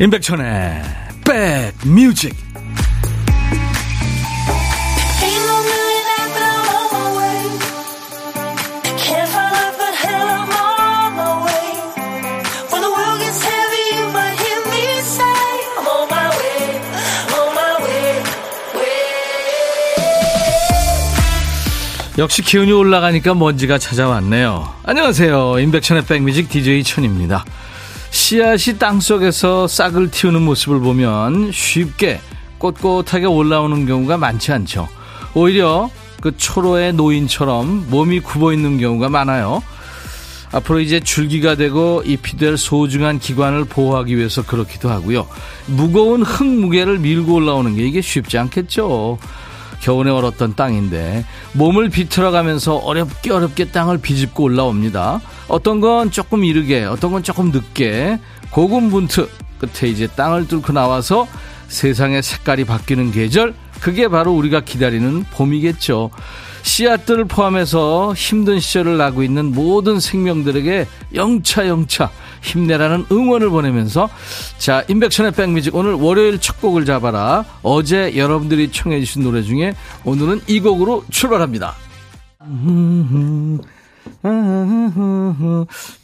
임백천의 백뮤직 역시 기운이 올라가니까 먼지가 찾아왔네요. 안녕하세요. 임백천의 백뮤직 DJ 천입니다. 씨앗이 땅속에서 싹을 틔우는 모습을 보면 쉽게 꼿꼿하게 올라오는 경우가 많지 않죠. 오히려 그 초로의 노인처럼 몸이 굽어 있는 경우가 많아요. 앞으로 이제 줄기가 되고 잎이 될 소중한 기관을 보호하기 위해서 그렇기도 하고요. 무거운 흙 무게를 밀고 올라오는 게 이게 쉽지 않겠죠. 겨우내 얼었던 땅인데 몸을 비틀어 가면서 어렵게 어렵게 땅을 비집고 올라옵니다. 어떤 건 조금 이르게, 어떤 건 조금 늦게 고군분투 끝에 이제 땅을 뚫고 나와서 세상의 색깔이 바뀌는 계절 그게 바로 우리가 기다리는 봄이겠죠. 씨앗들을 포함해서 힘든 시절을 나고 있는 모든 생명들에게 영차 영차 힘내라는 응원을 보내면서 자 인백션의 백뮤직 오늘 월요일 첫 곡을 잡아라. 어제 여러분들이 청해 주신 노래 중에 오늘은 이 곡으로 출발합니다.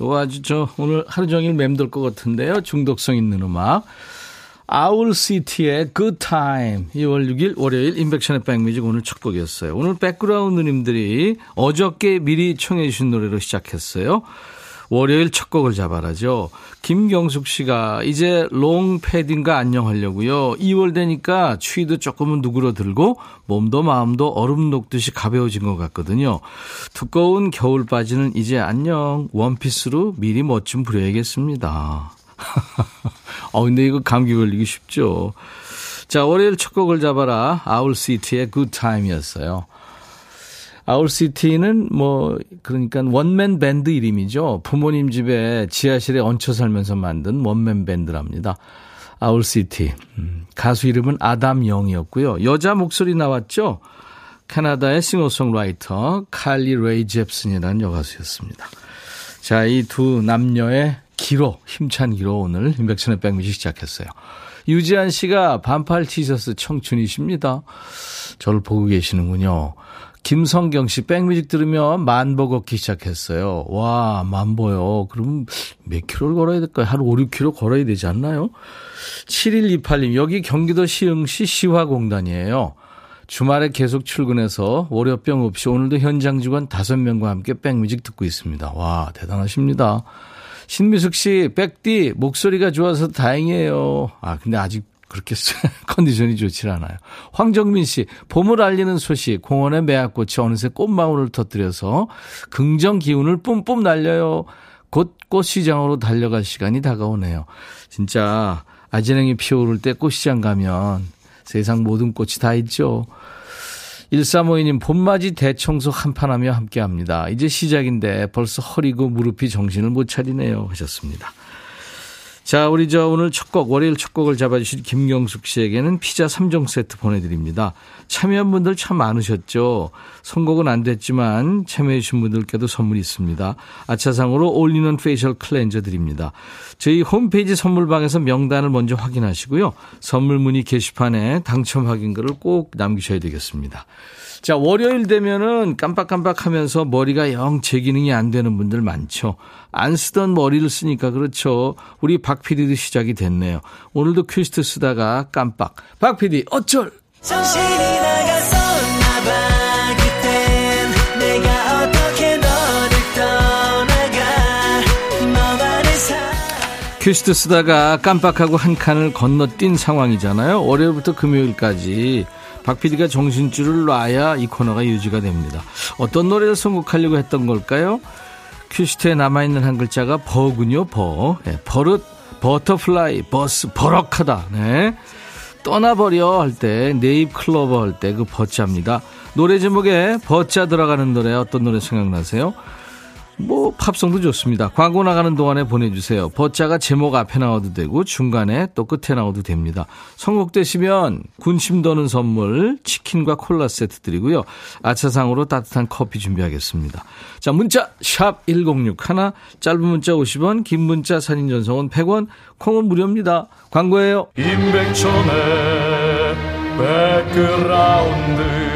요 아주 저 오늘 하루 종일 맴돌 것 같은데요. 중독성 있는 음악. 아울시티의 Good Time. 2월 6일 월요일 인백션의 백뮤직 오늘 첫 곡이었어요. 오늘 백그라운드님들이 어저께 미리 청해 주신 노래로 시작했어요. 월요일 첫 곡을 잡아라죠. 김경숙 씨가 이제 롱 패딩과 안녕하려고요. 2월 되니까 추위도 조금은 누그러들고 몸도 마음도 얼음 녹듯이 가벼워진 것 같거든요. 두꺼운 겨울 바지는 이제 안녕 원피스로 미리 멋 좀 부려야겠습니다. 어, 근데 이거 감기 걸리기 쉽죠. 자, 월요일 첫 곡을 잡아라. 아울시티의 굿타임이었어요. 아울시티는 뭐 그러니까 원맨 밴드 이름이죠. 부모님 집에 지하실에 얹혀 살면서 만든 원맨 밴드랍니다. 아울시티. 음, 가수 이름은 아담 영이었고요. 여자 목소리 나왔죠. 캐나다의 싱어송라이터 칼리 레이 잽슨이라는 여가수였습니다. 자, 이 두 남녀의 기로 힘찬 기로 오늘 임백천의 백뮤직 시작했어요. 유지한 씨가 반팔 티셔츠 청춘이십니다. 저를 보고 계시는군요. 김성경 씨, 백뮤직 들으면 만보 걷기 시작했어요. 와, 만보요. 그럼 몇 킬로를 걸어야 될까요? 한 5, 6킬로 걸어야 되지 않나요? 7128님, 여기 경기도 시흥시 시화공단이에요. 주말에 계속 출근해서 월요병 없이 오늘도 현장 직원 5명과 함께 백뮤직 듣고 있습니다. 와, 대단하십니다. 신미숙 씨, 백디, 목소리가 좋아서 다행이에요. 아, 근데 아직 그렇게 컨디션이 좋지 않아요. 황정민 씨, 봄을 알리는 소식, 공원의 매화꽃이 어느새 꽃망울을 터뜨려서 긍정 기운을 뿜뿜 날려요. 곧 꽃시장으로 달려갈 시간이 다가오네요. 진짜 아지랭이 피어오를 때 꽃시장 가면 세상 모든 꽃이 다 있죠. 1352님, 봄맞이 대청소 한판 하며 함께 합니다. 이제 시작인데 벌써 허리고 무릎이 정신을 못 차리네요. 하셨습니다. 자, 우리 저 오늘 첫 곡, 월요일 첫 곡을 잡아주신 김경숙 씨에게는 피자 3종 세트 보내드립니다. 참여한 분들 참 많으셨죠. 선곡은 안 됐지만 참여해주신 분들께도 선물이 있습니다. 아차상으로 올리는 페이셜 클렌저 드립니다. 저희 홈페이지 선물방에서 명단을 먼저 확인하시고요. 선물 문의 게시판에 당첨 확인글을 꼭 남기셔야 되겠습니다. 자, 월요일 되면은 깜빡깜빡 하면서 머리가 영 제 기능이 안 되는 분들 많죠. 안 쓰던 머리를 쓰니까 그렇죠. 우리 박 PD도 시작이 됐네요. 오늘도 퀴스트 쓰다가 깜빡. 박 PD, 어쩔! 큐시트 쓰다가 깜빡하고 한 칸을 건너뛴 상황이잖아요. 월요일부터 금요일까지 박 PD가 정신줄을 놔야 이 코너가 유지가 됩니다. 어떤 노래를 선곡하려고 했던 걸까요? 큐시트에 남아있는 한 글자가 버군요, 버. 네, 버릇, 버터플라이, 버스, 버럭하다. 네. 떠나버려 할 때, 네잎 클로버 할 때 그 버자입니다. 노래 제목에 버자 들어가는 노래 어떤 노래 생각나세요? 뭐 팝송도 좋습니다. 광고 나가는 동안에 보내주세요. 버자가 제목 앞에 나와도 되고 중간에 또 끝에 나와도 됩니다. 선곡되시면 군침 도는 선물 치킨과 콜라 세트 드리고요. 아차상으로 따뜻한 커피 준비하겠습니다. 자 문자 샵 1061 짧은 문자 50원 긴 문자 사진 전송은 100원 콩은 무료입니다. 광고예요. 임백천의 백그라운드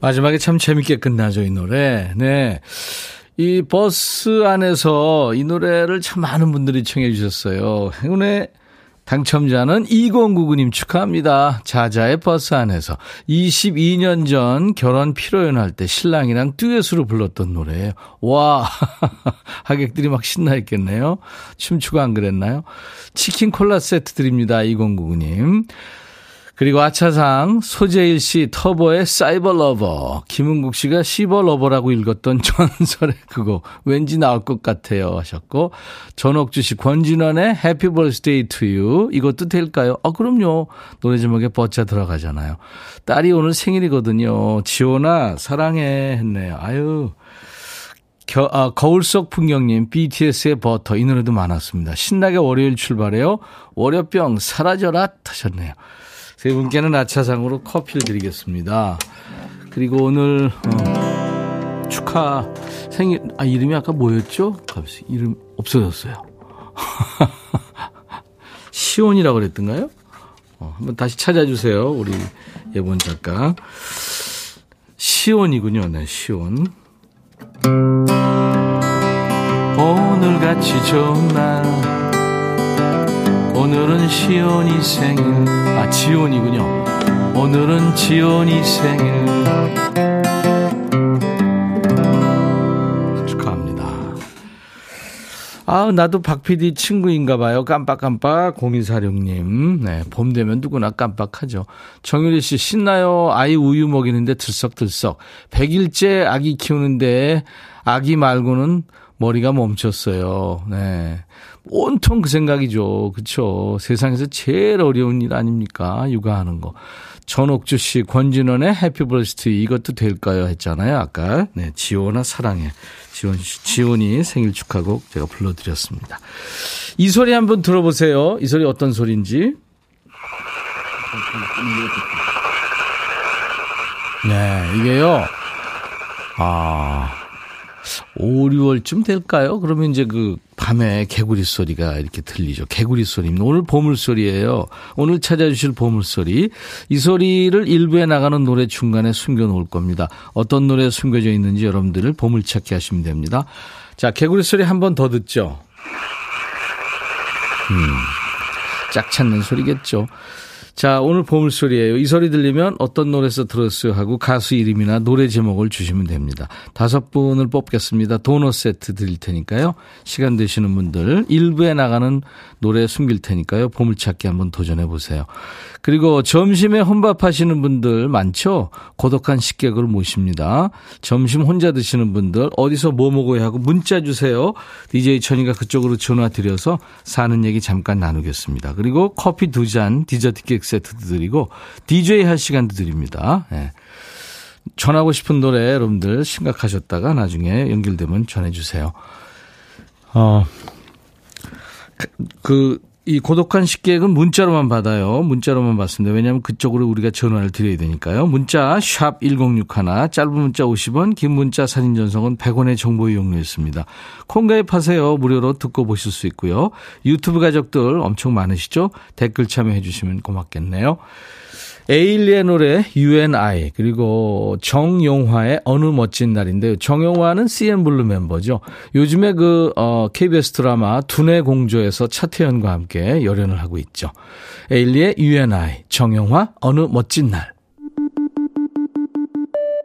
마지막에 참 재밌게 끝나죠, 이 노래. 네. 이 버스 안에서 이 노래를 참 많은 분들이 청해 주셨어요. 행운의 당첨자는 2099님 축하합니다. 자자의 버스 안에서 22년 전 결혼 피로연 할 때 신랑이랑 듀엣으로 불렀던 노래예요. 와 하객들이 막 신나 있겠네요. 춤추고 안 그랬나요? 치킨 콜라 세트 드립니다. 2099님. 그리고 아차상 소재일 씨 터보의 Cyber Lover. 김흥국 씨가 시버 Lover라고 읽었던 전설의 그거. 왠지 나올 것 같아요 하셨고 전옥주 씨 권진원의 Happy Birthday to You 이것도 될까요? 아 그럼요. 노래 제목에 버자 들어가잖아요. 딸이 오늘 생일이거든요. 지원아 사랑해 했네요. 아유. 겨, 아, 거울 속 풍경님, BTS의 버터, 이 노래도 많았습니다. 신나게 월요일 출발해요. 월요병 사라져라 하셨네요. 세 분께는 아차상으로 커피를 드리겠습니다. 그리고 오늘 어, 축하 생일 아 이름이 아까 뭐였죠? 갑자기 이름 없어졌어요. 시온이라고 그랬던가요? 어, 한번 다시 찾아주세요. 우리 예본 작가. 시온이군요. 네, 시온. 오늘같이 좋은 날 오늘은 시온이 생일. 아 지온이군요. 오늘은 지온이 생일. 축하합니다. 아 나도 박 PD 친구인가 봐요. 깜빡깜빡 0246님. 네, 봄 되면 누구나 깜빡하죠. 정유리 씨 신나요? 아이 우유 먹이는데 들썩들썩. 100일째 아기 키우는데 아기 말고는 머리가 멈췄어요. 네. 온통 그 생각이죠. 그쵸. 세상에서 제일 어려운 일 아닙니까? 육아하는 거. 전옥주 씨, 권진원의 해피버스트 이것도 될까요? 했잖아요. 아까. 네. 지원아 사랑해. 지원, 지원이 생일 축하곡 제가 불러드렸습니다. 이 소리 한번 들어보세요. 이 소리 어떤 소리인지. 네. 이게요. 아. 5, 6월쯤 될까요? 그러면 이제 그 밤에 개구리 소리가 이렇게 들리죠. 개구리 소리입니다. 오늘 보물 소리예요. 오늘 찾아주실 보물 소리. 이 소리를 일부에 나가는 노래 중간에 숨겨놓을 겁니다. 어떤 노래에 숨겨져 있는지 여러분들을 보물찾기 하시면 됩니다. 자, 개구리 소리 한 번 더 듣죠. 음, 짝 찾는 소리겠죠. 자, 오늘 보물소리예요. 이 소리 들리면 어떤 노래에서 들었어요 하고 가수 이름이나 노래 제목을 주시면 됩니다. 다섯 분을 뽑겠습니다. 도넛 세트 드릴 테니까요. 시간 되시는 분들 일부에 나가는 노래 숨길 테니까요. 보물찾기 한번 도전해 보세요. 그리고 점심에 혼밥 하시는 분들 많죠? 고독한 식객을 모십니다. 점심 혼자 드시는 분들 어디서 뭐 먹어야 하고 문자 주세요. DJ 천이가 그쪽으로 전화 드려서 사는 얘기 잠깐 나누겠습니다. 그리고 커피 두 잔 디저트 케이크 세트도 드리고 DJ 할 시간도 드립니다. 네. 전하고 싶은 노래 여러분들 심각하셨다가 나중에 연결되면 전해주세요. 어, 그, 그 이 고독한 식객은 문자로만 받아요. 문자로만 받습니다. 왜냐하면 그쪽으로 우리가 전화를 드려야 되니까요. 문자 샵 1061, 짧은 문자 50원, 긴 문자 사진 전송은 100원의 정보 이용료였습니다. 콩 가입하세요. 무료로 듣고 보실 수 있고요. 유튜브 가족들 엄청 많으시죠? 댓글 참여해 주시면 고맙겠네요. 에일리의 노래 UNI 그리고 정용화의 어느 멋진 날인데요. 정용화는 CN블루 멤버죠. 요즘에 그 어, KBS 드라마 두뇌 공조에서 차태현과 함께 열연을 하고 있죠. 에일리의 UNI 정용화 어느 멋진 날.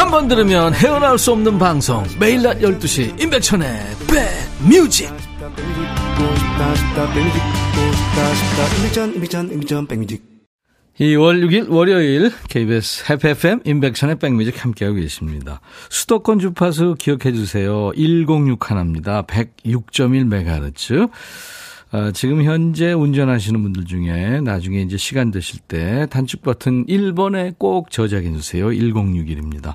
한 번 들으면 헤어나올 수 없는 방송 매일 낮 12시 임백천의 백뮤직 2월 6일 월요일 KBS 해피 FM 인백션의 백뮤직 함께하고 계십니다. 수도권 주파수 기억해 주세요. 106 하나입니다. 106.1MHz. 아, 지금 현재 운전하시는 분들 중에 나중에 이제 시간 되실 때 단축 버튼 1번에 꼭 저장해 주세요. 1061입니다.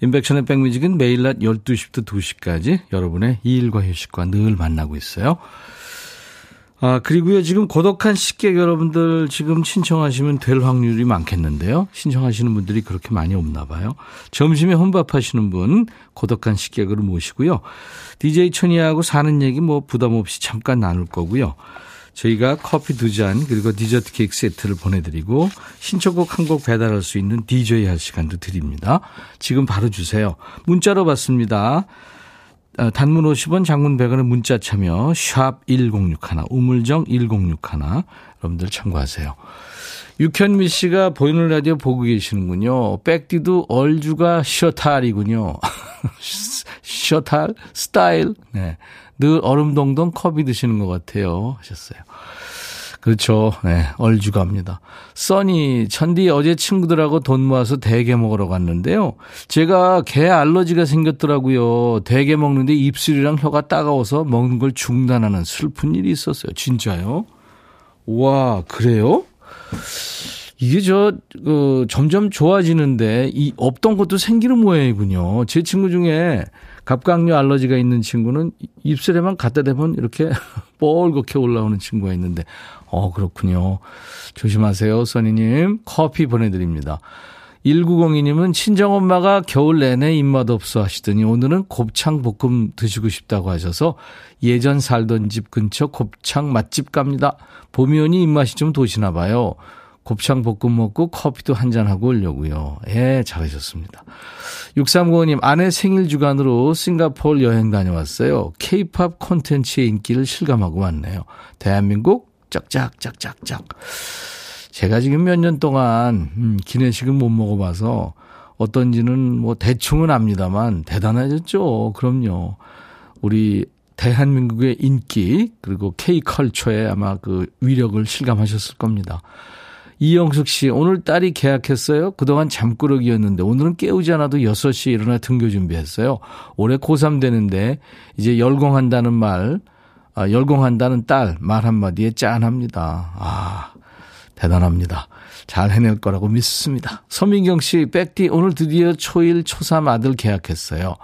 인백션의 백뮤직은 매일 낮 12시부터 2시까지 여러분의 일과 휴식과 늘 만나고 있어요. 아, 그리고요, 지금 고독한 식객 여러분들 지금 신청하시면 될 확률이 많겠는데요. 신청하시는 분들이 그렇게 많이 없나 봐요. 점심에 혼밥 하시는 분, 고독한 식객으로 모시고요. DJ 천이하고 사는 얘기 뭐 부담 없이 잠깐 나눌 거고요. 저희가 커피 두 잔, 그리고 디저트 케이크 세트를 보내드리고, 신청곡 한 곡 배달할 수 있는 DJ 할 시간도 드립니다. 지금 바로 주세요. 문자로 받습니다. 어, 단문 50원, 장문 100원의 문자 참여 샵 1061, 우물정 1061 여러분들 참고하세요. 육현미 씨가 보이는 라디오 보고 계시는군요. 백디도 얼주가 셔탈이군요. 셔탈 스타일. 네. 늘 얼음동동 커피 드시는 것 같아요. 하셨어요. 그렇죠. 네, 얼주갑니다. 써니, 천디 어제 친구들하고 돈 모아서 대게 먹으러 갔는데요. 제가 게 알러지가 생겼더라고요. 대게 먹는데 입술이랑 혀가 따가워서 먹는 걸 중단하는 슬픈 일이 있었어요. 진짜요? 와, 그래요? 이게 저, 그, 점점 좋아지는데, 이, 없던 것도 생기는 모양이군요. 제 친구 중에 갑각류 알러지가 있는 친구는 입술에만 갖다 대면 이렇게 뻘겋게 올라오는 친구가 있는데, 어, 그렇군요. 조심하세요, 써니님. 커피 보내드립니다. 1902님은 친정엄마가 겨울 내내 입맛 없어 하시더니 오늘은 곱창 볶음 드시고 싶다고 하셔서 예전 살던 집 근처 곱창 맛집 갑니다. 봄이 오니 입맛이 좀 도시나 봐요. 곱창 볶음 먹고 커피도 한 잔하고 오려고요. 예, 잘하셨습니다. 6395님, 아내 생일 주간으로 싱가포르 여행 다녀왔어요. 케이팝 콘텐츠의 인기를 실감하고 왔네요. 대한민국 짝짝짝짝짝. 제가 지금 몇 년 동안 음, 기내식은 못 먹어봐서 어떤지는 뭐 대충은 압니다만 대단해졌죠. 그럼요. 우리 대한민국의 인기 그리고 K컬처의 아마 그 위력을 실감하셨을 겁니다. 이영숙 씨, 오늘 딸이 계약했어요. 그동안 잠꾸러기였는데 오늘은 깨우지 않아도 6시에 일어나 등교 준비했어요. 올해 고3 되는데 이제 열공한다는 말, 아, 열공한다는 딸 말 한마디에 짠합니다. 아, 대단합니다. 잘 해낼 거라고 믿습니다. 서민경 씨, 백디 오늘 드디어 초1, 초3 아들 계약했어요.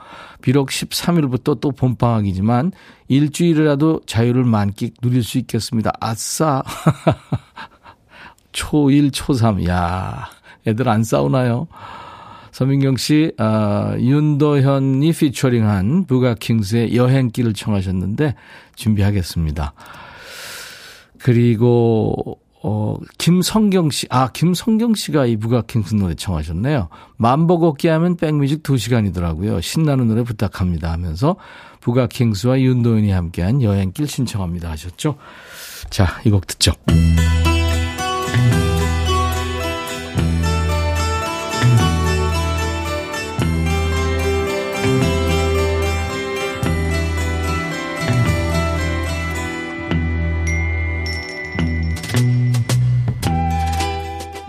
비록 13일부터 또 봄방학이지만 일주일이라도 자유를 만끽 누릴 수 있겠습니다. 아싸. 초1, 초3. 야 애들 안 싸우나요? 서민경 씨, 아, 윤도현이 피처링한 부가킹스의 여행길을 청하셨는데 준비하겠습니다. 그리고 어, 김성경 씨, 아, 김성경 씨가 이 부가킹스 노래 청하셨네요. 만보 걷기 하면 백뮤직 2시간이더라고요. 신나는 노래 부탁합니다 하면서 부가킹스와 윤도현이 함께한 여행길 신청합니다 하셨죠. 자, 이 곡 듣죠.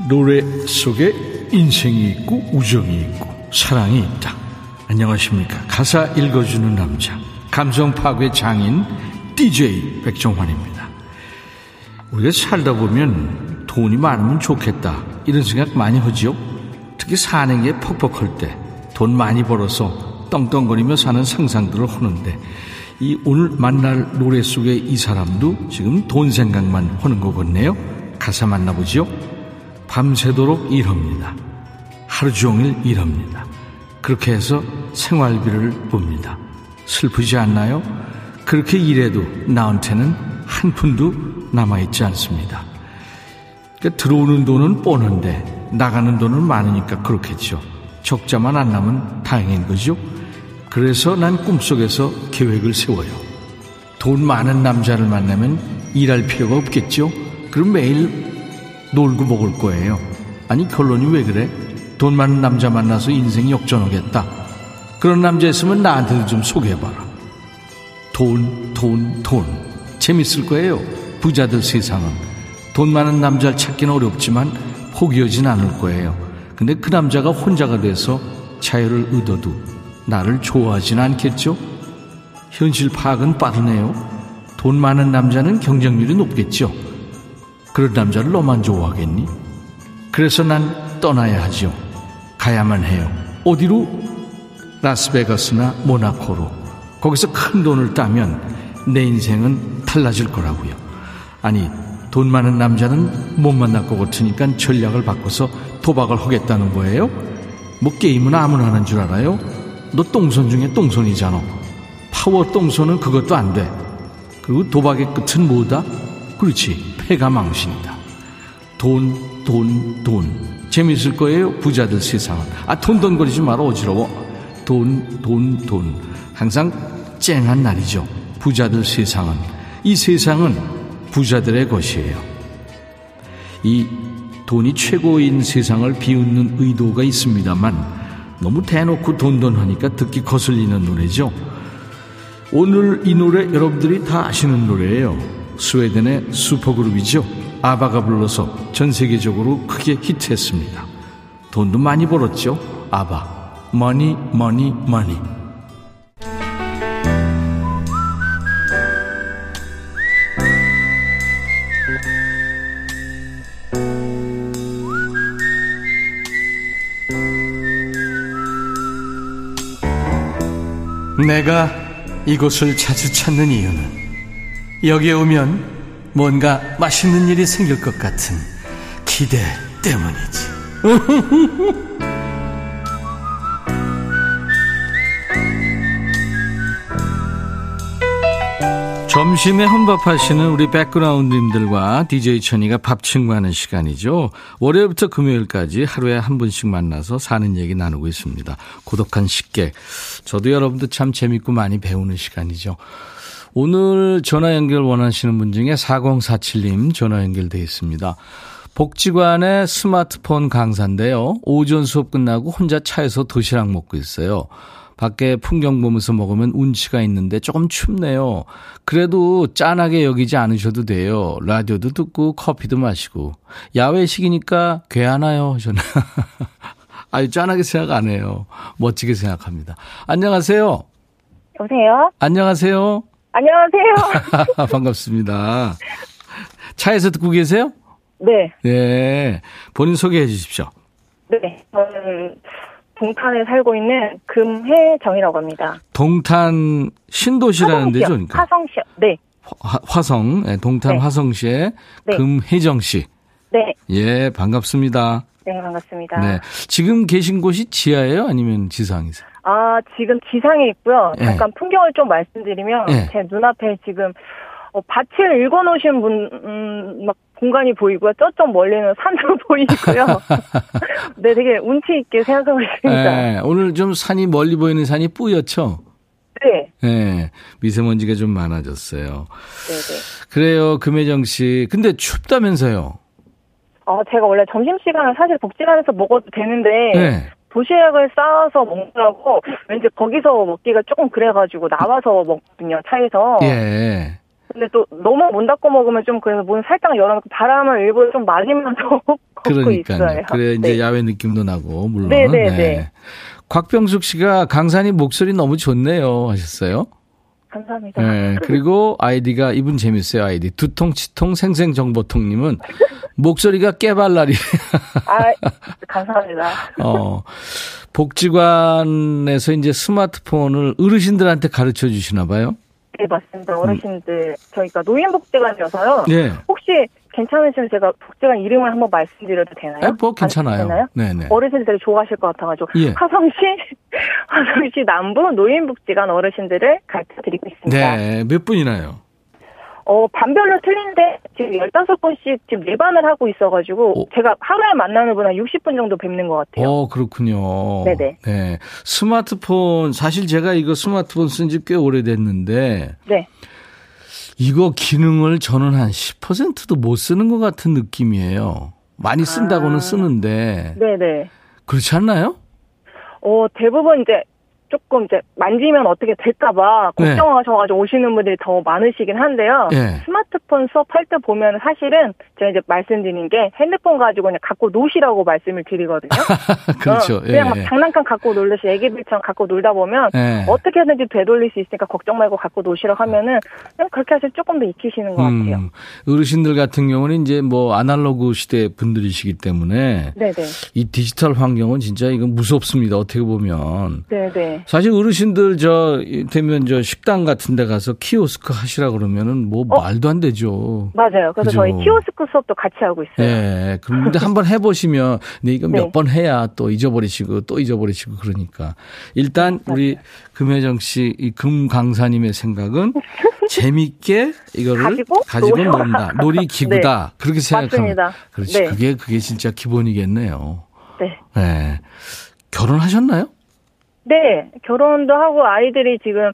노래 속에 인생이 있고 우정이 있고 사랑이 있다. 안녕하십니까. 가사 읽어주는 남자. 감성 파괴 장인 DJ 백종환입니다. 우리가 살다 보면 돈이 많으면 좋겠다. 이런 생각 많이 하지요. 특히 사는 게 퍽퍽할 때 돈 많이 벌어서 떵떵거리며 사는 상상들을 하는데 이 오늘 만날 노래 속의 이 사람도 지금 돈 생각만 하는 것 같네요. 가사 만나보죠. 밤새도록 일합니다. 하루 종일 일합니다. 그렇게 해서 생활비를 봅니다. 슬프지 않나요? 그렇게 일해도 나한테는 한 푼도 남아있지 않습니다. 그러니까 들어오는 돈은 뻔한데 나가는 돈은 많으니까 그렇겠죠. 적자만 안 나면 다행인 거죠. 그래서 난 꿈속에서 계획을 세워요. 돈 많은 남자를 만나면 일할 필요가 없겠죠. 그럼 매일 놀고 먹을 거예요. 아니 결론이 왜 그래? 돈 많은 남자 만나서 인생 역전하겠다. 그런 남자 있으면 나한테도 좀 소개해봐라. 돈, 돈, 돈. 재밌을 거예요. 부자들 세상은. 돈 많은 남자를 찾기는 어렵지만 포기하진 않을 거예요. 근데 그 남자가 혼자가 돼서 자유를 얻어도 나를 좋아하진 않겠죠? 현실 파악은 빠르네요. 돈 많은 남자는 경쟁률이 높겠죠? 그런 남자를 너만 좋아하겠니? 그래서 난 떠나야 하죠. 가야만 해요. 어디로? 라스베가스나 모나코로. 거기서 큰 돈을 따면 내 인생은 달라질 거라고요. 아니, 돈 많은 남자는 못 만날 것 같으니까 전략을 바꿔서 도박을 하겠다는 거예요? 뭐 게임은 아무나 하는 줄 알아요? 너 똥손 중에 똥손이잖아. 파워 똥손은 그것도 안 돼. 그리고 도박의 끝은 뭐다? 그렇지. 패가 망신이다. 돈, 돈, 돈. 재밌을 거예요, 부자들 세상은. 아, 돈돈거리지 마라, 어지러워. 돈, 돈, 돈. 항상 쨍한 날이죠. 부자들 세상은. 이 세상은 부자들의 것이에요. 이 돈이 최고인 세상을 비웃는 의도가 있습니다만 너무 대놓고 돈돈하니까 듣기 거슬리는 노래죠. 오늘 이 노래 여러분들이 다 아시는 노래예요. 스웨덴의 슈퍼그룹이죠. 아바가 불러서 전 세계적으로 크게 히트했습니다. 돈도 많이 벌었죠. 아바. Money, Money, Money. 내가 이곳을 자주 찾는 이유는 여기에 오면 뭔가 맛있는 일이 생길 것 같은 기대 때문이지. 점심에 혼밥하시는 우리 백그라운드님들과 DJ 천이가 밥 친구하는 시간이죠. 월요일부터 금요일까지 하루에 한 분씩 만나서 사는 얘기 나누고 있습니다. 고독한 식객. 저도 여러분들 참 재밌고 많이 배우는 시간이죠. 오늘 전화 연결 원하시는 분 중에 4047님 전화 연결돼 있습니다. 복지관의 스마트폰 강사인데요. 오전 수업 끝나고 혼자 차에서 도시락 먹고 있어요. 밖에 풍경 보면서 먹으면 운치가 있는데 조금 춥네요. 그래도 짠하게 여기지 않으셔도 돼요. 라디오도 듣고 커피도 마시고. 야외식이니까 괴하나요? 저는. 아유, 짠하게 생각 안 해요. 멋지게 생각합니다. 안녕하세요. 여보세요? 안녕하세요. 안녕하세요. 반갑습니다. 차에서 듣고 계세요? 네. 네. 본인 소개해 주십시오. 네. 저는 동탄에 살고 있는 금혜정이라고 합니다. 동탄 신도시라는 데죠, 그러니까. 화성시요. 네. 화, 성 네, 동탄 네. 화성시의 네. 금혜정 씨. 네. 예, 반갑습니다. 네, 반갑습니다. 네. 지금 계신 곳이 지하예요? 아니면 지상이세요? 아, 지금 지상에 있고요. 네. 잠깐 풍경을 좀 말씀드리면 네. 제 눈앞에 지금 어, 밭을 읽어 놓으신 분, 음, 막 공간이 보이고요. 저쪽 멀리는 산도 보이고요. 네, 되게 운치 있게 생각하고 있습니다. 네, 오늘 좀 산이 멀리 보이는 산이 뿌옇죠? 네. 네. 미세먼지가 좀 많아졌어요. 네, 네. 그래요, 금혜정 씨. 근데 춥다면서요? 어, 제가 원래 점심시간을 사실 복지관에서 먹어도 되는데, 네. 도시락을 싸와서 먹느라고 왠지 거기서 먹기가 조금 그래가지고 나와서 먹거든요 차에서. 예. 근데 또 너무 문 닫고 먹으면 좀 그래서 문 살짝 열어놓고 바람을 일부러 좀 맞으면서 걷고 그러니까요. 있어요. 그래 이제 네. 야외 느낌도 나고 물론. 네, 네, 네. 곽병숙 씨가 강사님 목소리 너무 좋네요 하셨어요. 감사합니다. 네, 그리고 아이디가 이분 재밌어요. 아이디 두통 치통 생생정보통님은 목소리가 깨발랄이. 아, 감사합니다. 어, 복지관에서 이제 스마트폰을 어르신들한테 가르쳐 주시나 봐요. 네, 맞습니다. 어르신들, 저희가 노인복지관이어서요. 예. 혹시 괜찮으시면 제가 복지관 이름을 한번 말씀드려도 되나요? 아, 뭐 괜찮아요. 되나요? 네네. 어르신들이 좋아하실 것 같아가지고 예. 화성시 화성시 남부 노인복지관 어르신들을 가르쳐 드리고 있습니다. 네, 몇 분이나요? 어 반별로 틀린데 지금 15분씩 지금 예반을 하고 있어가지고 오. 제가 하루에 만나는 분 한 60분 정도 뵙는 것 같아요. 어, 그렇군요. 네네. 네. 스마트폰, 사실 제가 이거 스마트폰 쓴 지 꽤 오래됐는데, 네. 이거 기능을 저는 한 10%도 못 쓰는 것 같은 느낌이에요. 많이 쓴다고는 아. 쓰는데, 네네. 그렇지 않나요? 어 대부분 이제 조금 이제 만지면 어떻게 될까봐 네. 걱정하셔가지고 오시는 분들이 더 많으시긴 한데요. 예. 스마트폰 수업할 때 보면 사실은 제가 이제 말씀드린 게 핸드폰 가지고 그냥 갖고 노시라고 말씀을 드리거든요. 그렇죠. 어, 그냥 예, 막 예. 장난감 갖고 놀듯이 애기들처럼 갖고 놀다 보면 예. 어떻게든지 되돌릴 수 있으니까 걱정 말고 갖고 노시라고 하면은 그냥 그렇게 하시면 조금 더 익히시는 것 같아요. 음, 어르신들 같은 경우는 이제 뭐 아날로그 시대 분들이시기 때문에 네네. 이 디지털 환경은 진짜 이건 무섭습니다. 어떻게 보면. 네네. 사실 어르신들 저 되면 저 식당 같은 데 가서 키오스크 하시라 그러면은 뭐 어? 말도 안 되죠. 맞아요. 그래서 그죠. 저희 키오스크 수업도 같이 하고 있어요. 예. 그런데 한번 해 보시면, 네, 이거 몇 네. 번 해야 또 잊어버리시고 또 잊어버리시고 그러니까. 일단 우리 금혜정 씨, 이 금 강사님의 생각은 재밌게 이거를 가지고 가지고 놀아. 논다. 놀이 기구다. 그렇게 생각하면. 맞습니다. 그렇지. 네. 그게, 그게 진짜 기본이겠네요. 네. 예. 결혼하셨나요? 네, 결혼도 하고 아이들이 지금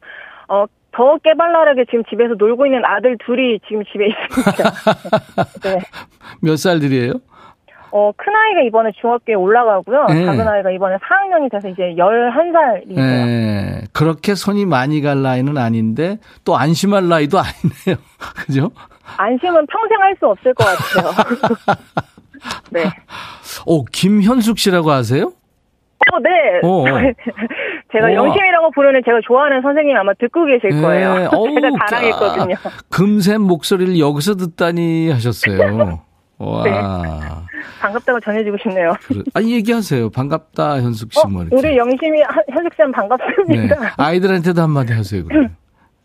어, 더 깨발랄하게 지금 집에서 놀고 있는 아들 둘이 지금 집에 있습니다. 네. 몇 살들이에요? 어, 큰 아이가 이번에 중학교에 올라가고요. 네. 작은 아이가 이번에 4학년이 돼서 이제 11살이세요. 예. 그렇게 손이 많이 갈 나이는 아닌데 또 안심할 나이도 아니네요. 그죠? 안심은 평생 할 수 없을 것 같아요. 네. 오, 김현숙 씨라고 아세요? 어, 네. 어. 제가 우와. 영심이라고 부르는 제가 좋아하는 선생님 아마 듣고 계실 거예요. 예. 어우, 제가 자랑했거든요. 까- 금샘 목소리를 여기서 듣다니 하셨어요. 와. 네. 반갑다고 전해주고 싶네요. 그래. 아, 얘기하세요. 반갑다, 현숙 씨. 어, 뭐 이렇게. 우리 영심이 한- 현숙 쌤 네. 반갑습니다. 아이들한테도 한마디 하세요, 그럼.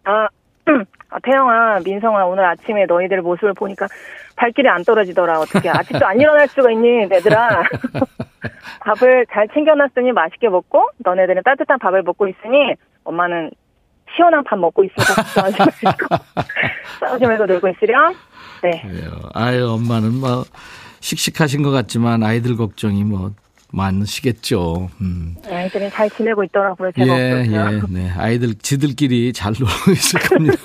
아, 아, 태영아, 민성아, 오늘 아침에 너희들 모습을 보니까 발길이 안 떨어지더라. 어떻게 아직도 안 일어날 수가 있니, 얘들아. 밥을 잘 챙겨놨으니 맛있게 먹고, 너네들은 따뜻한 밥을 먹고 있으니, 엄마는 시원한 밥 먹고 있으니까 걱정하지 말고, 싸우지면서 놀고 있으렴. 네. 그래요. 아유, 엄마는 뭐, 씩씩하신 것 같지만 아이들 걱정이 뭐, 많으시겠죠. 음. 아이들은 잘 지내고 있더라고요. 제가 예, 없어서요. 예, 네. 아이들 지들끼리 잘 놀고 있을 겁니다.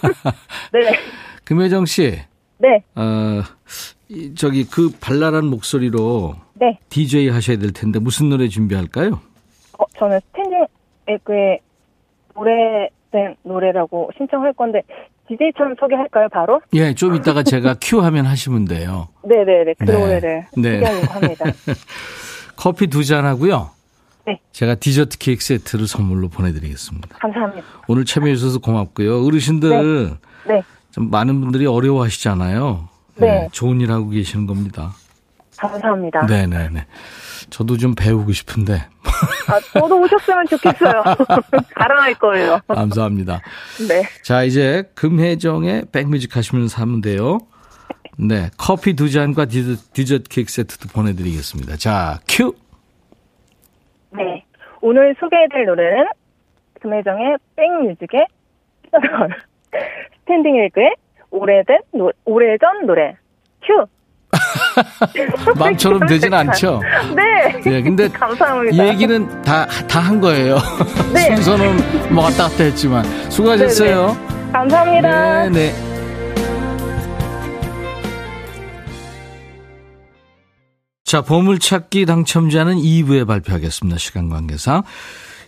네. 금혜정 씨, 네. 어, 이, 저기 그 발랄한 목소리로 네. DJ 하셔야 될 텐데 무슨 노래 준비할까요? 어, 저는 스탠딩 에그의 오래된 노래라고 신청할 건데, DJ처럼 소개할까요, 바로? 예, 좀 이따가 제가 큐 하면 하시면 돼요. 네네네. 그 네. 노래를 네. 소개하려고 합니다. 커피 두 잔 하고요. 네. 제가 디저트 케이크 세트를 선물로 보내드리겠습니다. 감사합니다. 오늘 참여해 주셔서 고맙고요. 어르신들 네. 좀 많은 분들이 어려워하시잖아요. 네. 좋은 일 하고 계시는 겁니다. 감사합니다. 네네네. 저도 좀 배우고 싶은데 아, 저도 오셨으면 좋겠어요. 자랑할 거예요. 감사합니다. 네. 자, 이제 금혜정의 백뮤직 하시면서 하면 돼요. 네. 커피 두 잔과 디저트, 디저트 케이크 세트도 보내드리겠습니다. 자, 큐! 네. 오늘 소개해드릴 노래는 금혜정의 백뮤직의 스탠딩 에그의 오래된 노, 오래전 노래. 큐! 마음처럼 되진 않죠? 네. 예, 근데 감사합니다. 이 얘기는 다, 다 한 거예요. 네. 순서는 뭐 왔다 갔다 했지만. 수고하셨어요. 감사합니다. 네, 네. 자, 보물찾기 당첨자는 2부에 발표하겠습니다. 시간 관계상.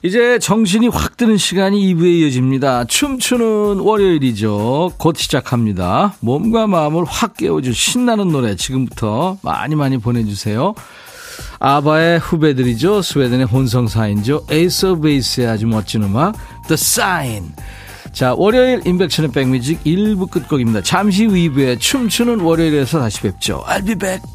이제 정신이 확 드는 시간이 2부에 이어집니다. 춤추는 월요일이죠. 곧 시작합니다. 몸과 마음을 확 깨워줄 신나는 노래 지금부터 많이 많이 보내주세요. 아바의 후배들이죠. 스웨덴의 혼성 4인조. 에이스 오브 베이스의 아주 멋진 음악 The Sign. 자, 월요일 임백천의 백뮤직 1부 끝곡입니다. 잠시 후 2부에 춤추는 월요일에서 다시 뵙죠. I'll be back.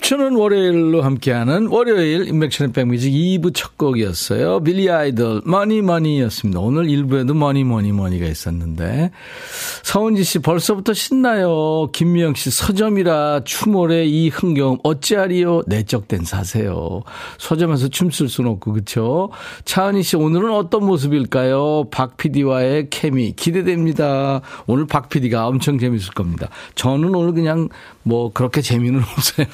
춤추는 월요일로 함께하는 월요일 임백천의 백뮤직 2부 첫 곡이었어요. 빌리 아이돌 Mony Mony였습니다. 오늘 1부에도 Money Money Money가 있었는데 서은지 씨 벌써부터 신나요. 김미영 씨 서점이라 추모래 이 흥겨움 어찌하리요 내적 댄스하세요. 서점에서 춤출 수는 없고 그렇죠. 차은희 씨 오늘은 어떤 모습일까요? 박 PD와의 케미 기대됩니다. 오늘 박 PD가 엄청 재밌을 겁니다. 저는 오늘 그냥 뭐 그렇게 재미는 없어요.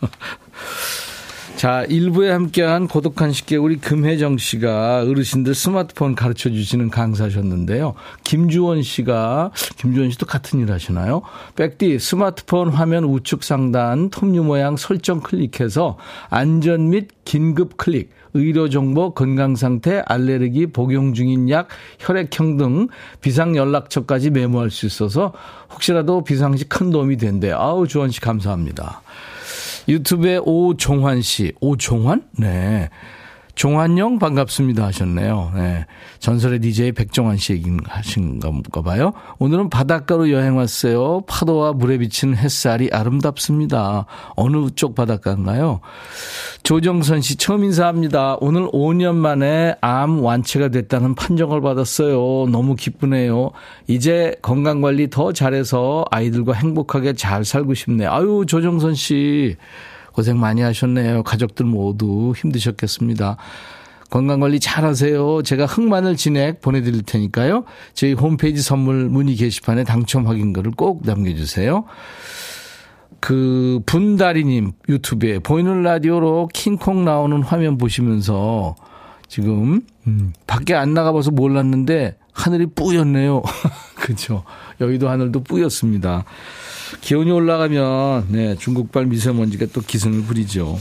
자, 일부에 함께한 고독한 식객 우리 금혜정 씨가 어르신들 스마트폰 가르쳐 주시는 강사셨는데요. 김주원 씨가 김주원 씨도 같은 일 하시나요? 백디 스마트폰 화면 우측 상단 톱니 모양 설정 클릭해서 안전 및 긴급 클릭 의료 정보, 건강 상태, 알레르기, 복용 중인 약, 혈액형 등 비상 연락처까지 메모할 수 있어서 혹시라도 비상시 큰 도움이 된대. 아우 주원 씨 감사합니다. 유튜브에 오종환 씨. 오종환? 네. 종환영 반갑습니다 하셨네요. 네. 전설의 DJ 백종환 씨 얘기 하신 건가 봐요. 오늘은 바닷가로 여행 왔어요. 파도와 물에 비친 햇살이 아름답습니다. 어느 쪽 바닷가인가요? 조정선 씨 처음 인사합니다. 오늘 5년 만에 암 완치가 됐다는 판정을 받았어요. 너무 기쁘네요. 이제 건강관리 더 잘해서 아이들과 행복하게 잘 살고 싶네요. 아유 조정선 씨. 고생 많이 하셨네요. 가족들 모두 힘드셨겠습니다. 건강관리 잘 하세요. 제가 흑마늘 진액 보내드릴 테니까요. 저희 홈페이지 선물 문의 게시판에 당첨 확인글을 꼭 남겨주세요. 그 분다리님 유튜브에 보이는 라디오로 킹콩 나오는 화면 보시면서 지금 음, 밖에 안 나가봐서 몰랐는데 하늘이 뿌였네요. 그렇죠. 여의도 하늘도 뿌였습니다. 기온이 올라가면 네, 중국발 미세먼지가 또 기승을 부리죠.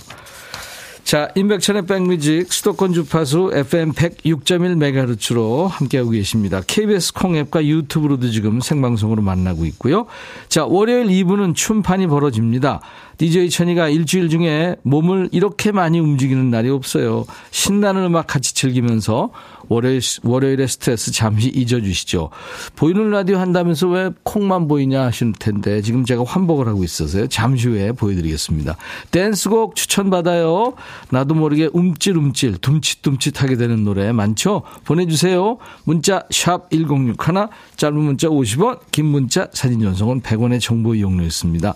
자, 인백천의 백뮤직 수도권 주파수 FM 106.1MHz로 함께하고 계십니다. KBS 콩앱과 유튜브로도 지금 생방송으로 만나고 있고요. 자, 월요일 2부는 춤판이 벌어집니다. DJ 천이가 일주일 중에 몸을 이렇게 많이 움직이는 날이 없어요. 신나는 음악 같이 즐기면서 월요일, 월요일의 스트레스 잠시 잊어주시죠. 보이는 라디오 한다면서 왜 콩만 보이냐 하실 텐데 지금 제가 환복을 하고 있어서요. 잠시 후에 보여드리겠습니다. 댄스곡 추천받아요. 나도 모르게 움찔움찔 둠칫둠칫하게 되는 노래 많죠? 보내주세요. 문자 샵 1061, 짧은 문자 50원, 긴 문자 사진 전송은 100원의 정보 이용료 있습니다.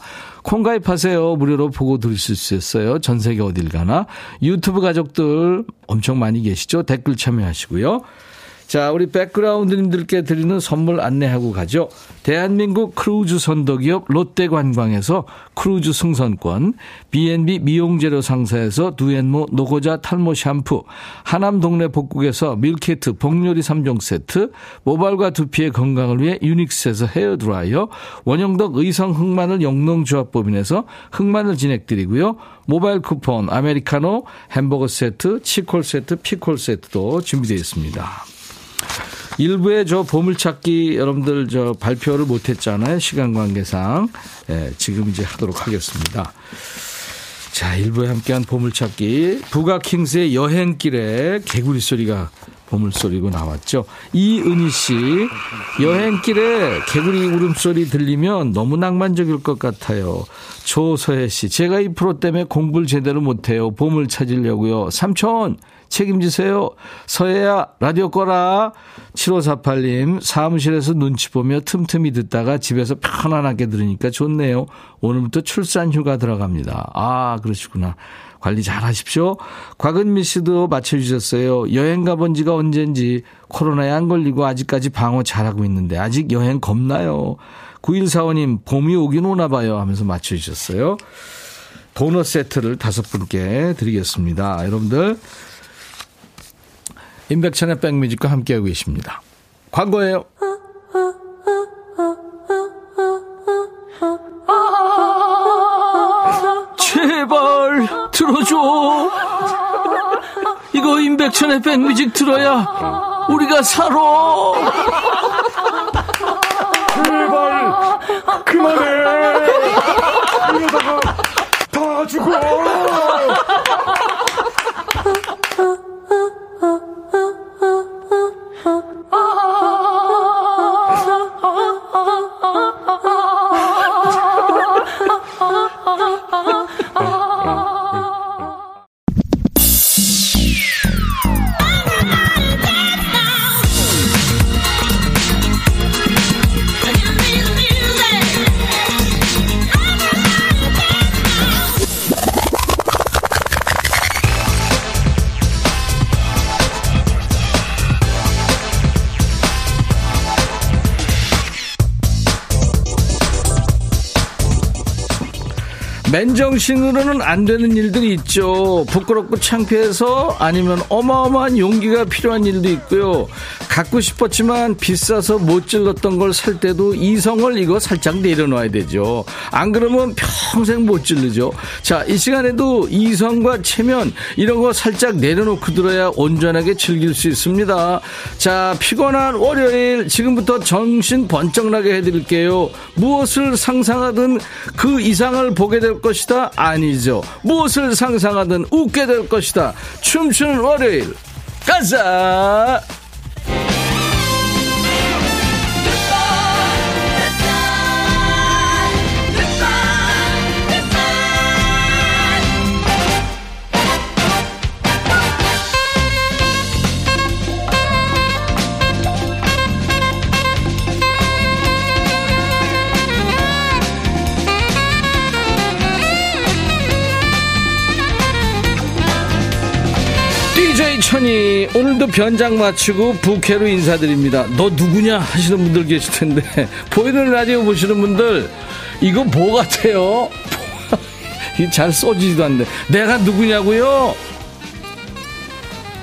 콩 가입하세요. 무료로 보고 들으실 수 있어요. 전 세계 어딜 가나. 유튜브 가족들 엄청 많이 계시죠? 댓글 참여하시고요. 자, 우리 백그라운드님들께 드리는 선물 안내하고 가죠. 대한민국 크루즈 선도기업 롯데관광에서 크루즈 승선권, B&B 미용재료 상사에서 두앤모 노고자 탈모 샴푸, 하남 동네 복국에서 밀키트 복요리 3종 세트, 모발과 두피의 건강을 위해 유닉스에서 헤어드라이어, 원형덕 의성 흑마늘 영농조합법인에서 흑마늘 진행드리고요. 모바일 쿠폰, 아메리카노, 햄버거 세트, 치콜 세트, 피콜 세트도 준비되어 있습니다. 일부에 저 보물찾기 여러분들 저 발표를 못했잖아요. 시간 관계상. 예, 지금 이제 하도록 하겠습니다. 자, 일부에 함께한 보물찾기. 부가킹스의 여행길에 개구리 소리가 보물소리고 나왔죠. 이은희 씨, 여행길에 개구리 울음소리 들리면 너무 낭만적일 것 같아요. 조서혜 씨, 제가 이 프로 때문에 공부를 제대로 못해요. 보물 찾으려고요. 삼촌, 책임지세요. 서혜야, 라디오 꺼라. 7548님, 사무실에서 눈치 보며 틈틈이 듣다가 집에서 편안하게 들으니까 좋네요. 오늘부터 출산 휴가 들어갑니다. 아, 그러시구나. 관리 잘 하십시오. 곽은미 씨도 맞춰주셨어요. 여행 가본 지가 언젠지 코로나에 안 걸리고 아직까지 방어 잘하고 있는데 아직 여행 겁나요. 9145님, 봄이 오긴 오나 봐요 하면서 맞춰주셨어요. 도넛 세트를 다섯 분께 드리겠습니다. 여러분들, 임백천의 백뮤직과 함께하고 계십니다. 광고예요. 제발 들어줘. 이거 임백천의 백뮤직 들어야 우리가 살아. 제발 그만해 맨정신으로는 안 되는 일들이 있죠. 부끄럽고 창피해서 아니면 어마어마한 용기가 필요한 일도 있고요. 갖고 싶었지만 비싸서 못 질렀던 걸 살 때도 이성을 이거 살짝 내려놔야 되죠. 안 그러면 평생 못 질르죠. 자, 이 시간에도 이성과 체면 이런 거 살짝 내려놓고 들어야 온전하게 즐길 수 있습니다. 자, 피곤한 월요일 지금부터 정신 번쩍 나게 해드릴게요. 무엇을 상상하든 그 이상을 보게 될 것이다? 아니죠. 무엇을 상상하든 웃게 될 것이다. 춤추는 월요일. 가자! Bye. 천이 오늘도 변장 마치고 부캐로 인사드립니다. 너 누구냐 하시는 분들 계실 텐데 보이는 라디오 보시는 분들 이거 뭐 같아요? 잘 써지지도 않는데 내가 누구냐고요?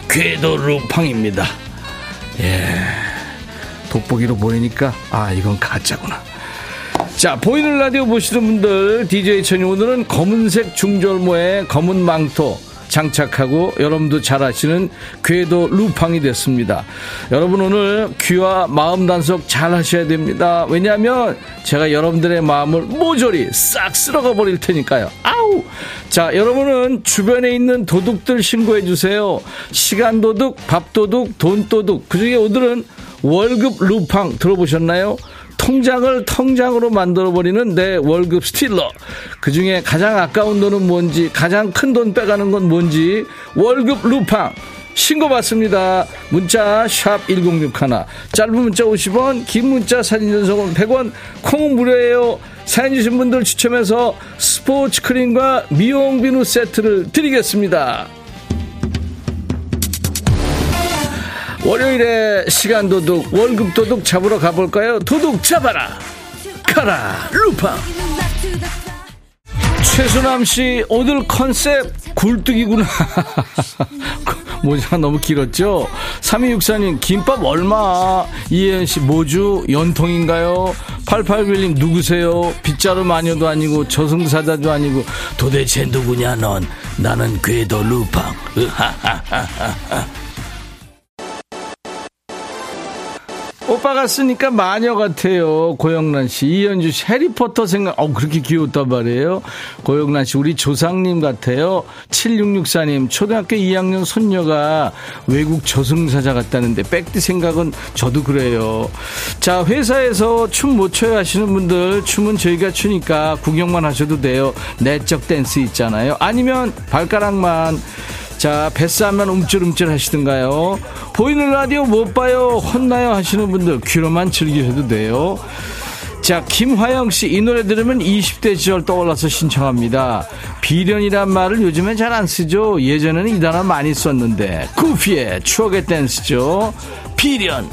궤도 루팡입니다. 예. 돋보기로 보이니까 아 이건 가짜구나. 자 보이는 라디오 보시는 분들 DJ 천이 오늘은 검은색 중절모에 검은 망토 장착하고 여러분도 잘 아시는 궤도 루팡이 됐습니다. 여러분 오늘 귀와 마음 단속 잘 하셔야 됩니다. 왜냐하면 제가 여러분들의 마음을 모조리 싹 쓸어가 버릴 테니까요. 아우! 자, 여러분은 주변에 있는 도둑들 신고해 주세요. 시간 도둑, 밥 도둑, 돈 도둑. 그 중에 오늘은 월급 루팡 들어보셨나요? 통장을 통장으로 만들어버리는 내 월급 스틸러. 그 중에 가장 아까운 돈은 뭔지, 가장 큰 돈 빼가는 건 뭔지, 월급 루팡. 신고 받습니다. 문자 샵 1061. 짧은 문자 50원, 긴 문자 사진 전송은 100원, 콩은 무료예요. 사연 주신 분들 추첨해서 스포츠 크림과 미용 비누 세트를 드리겠습니다. 월요일에 시간 도둑, 월급 도둑 잡으러 가볼까요? 도둑 잡아라! 가라! 루팡! 최수남 씨, 오늘 컨셉 굴뚝이구나. 모자가 너무 길었죠? 3264님, 김밥 얼마? 이혜연 씨, 뭐주? 연통인가요? 8811님, 누구세요? 빗자루 마녀도 아니고 저승사자도 아니고 도대체 누구냐, 넌? 나는 궤도 루팡. 오빠가 쓰니까 마녀 같아요. 고영란 씨, 이현주 씨, 해리포터 생각, 어, 그렇게 귀엽단 말이에요. 고영란 씨, 우리 조상님 같아요. 7664님, 초등학교 2학년 손녀가 외국 저승사자 같다는데, 백디 생각은 저도 그래요. 자, 회사에서 춤 못 춰야 하시는 분들, 춤은 저희가 추니까 구경만 하셔도 돼요. 내적 댄스 있잖아요. 아니면 발가락만. 자, 뱃살만 움찔움찔 하시던가요? 보이는 라디오 못 봐요, 혼나요 하시는 분들 귀로만 즐기셔도 돼요. 자, 김화영 씨, 이 노래 들으면 20대 시절 떠올라서 신청합니다. 비련이란 말을 요즘에 잘안 쓰죠. 예전에는 이 단어 많이 썼는데. 구피의 추억의 댄스죠. 비련.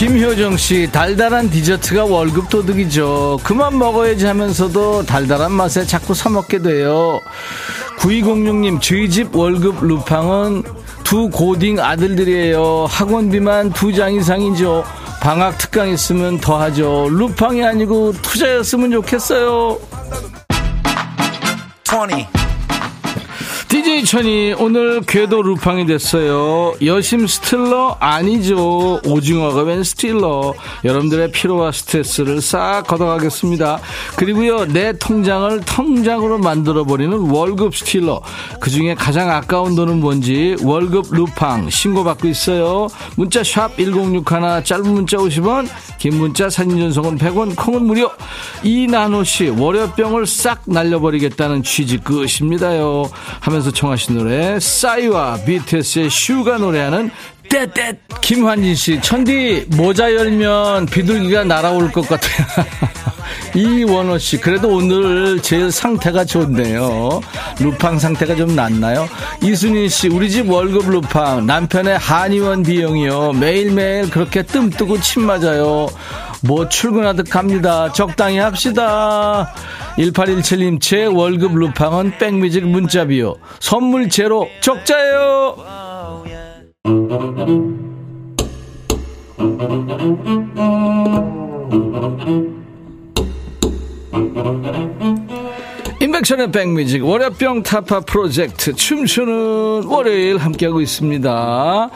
김효정 씨, 달달한 디저트가 월급 도둑이죠. 그만 먹어야지 하면서도 달달한 맛에 자꾸 사먹게 돼요. 9206님, 저희 집 월급 루팡은 두 고딩 아들들이에요. 학원비만 두 장 이상이죠. 방학 특강 있으면 더 하죠. 루팡이 아니고 투자였으면 좋겠어요. 20. DJ 천이 오늘 궤도 루팡이 됐어요. 여심 stealer 아니죠. 오징어가 웬 stealer. 여러분들의 피로와 스트레스를 싹 걷어가겠습니다. 그리고요 내 통장을 텅장으로 만들어버리는 월급 stealer. 그 중에 가장 아까운 돈은 뭔지 월급 루팡 신고받고 있어요. 문자 샵 1061 짧은 문자 50원 긴 문자 사진 전송은 100원 콩은 무료. 이나노 씨 월요병을 싹 날려버리겠다는 취지 끝입니다요. 하면서 하면서 청하신 노래 싸이와 BTS의 슈가 노래하는 That That 김환진 씨. 천디 모자 열면 비둘기가 날아올 것 같아요. 이원호 씨 그래도 오늘 제일 상태가 좋네요. 루팡 상태가 좀 낫나요? 이순희 씨 우리 집 월급 루팡. 남편의 한의원 비용이요. 매일매일 그렇게 뜸 뜨고 침 맞아요 뭐 출근하듯 갑니다. 적당히 합시다. 1817님 제 월급 루팡은 백뮤직 문자비요. 선물 제로 적자예요. 인백션의 백뮤직 월요병 타파 프로젝트 춤추는 월요일 함께하고 있습니다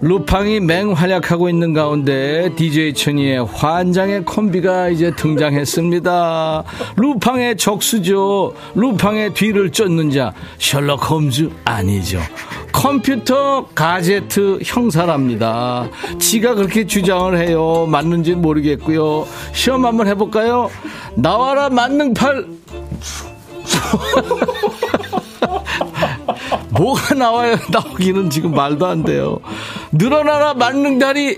루팡이 맹활약하고 있는 가운데 DJ 천이의 환장의 콤비가 이제 등장했습니다. 루팡의 적수죠. 루팡의 뒤를 쫓는 자 셜록 홈즈 아니죠. 컴퓨터 가제트 형사랍니다. 지가 그렇게 주장을 해요. 맞는지 모르겠고요. 시험 한번 해볼까요? 나와라 만능팔. 뭐가 나와요? 나오기는 지금 말도 안 돼요. 늘어나라 만능다리.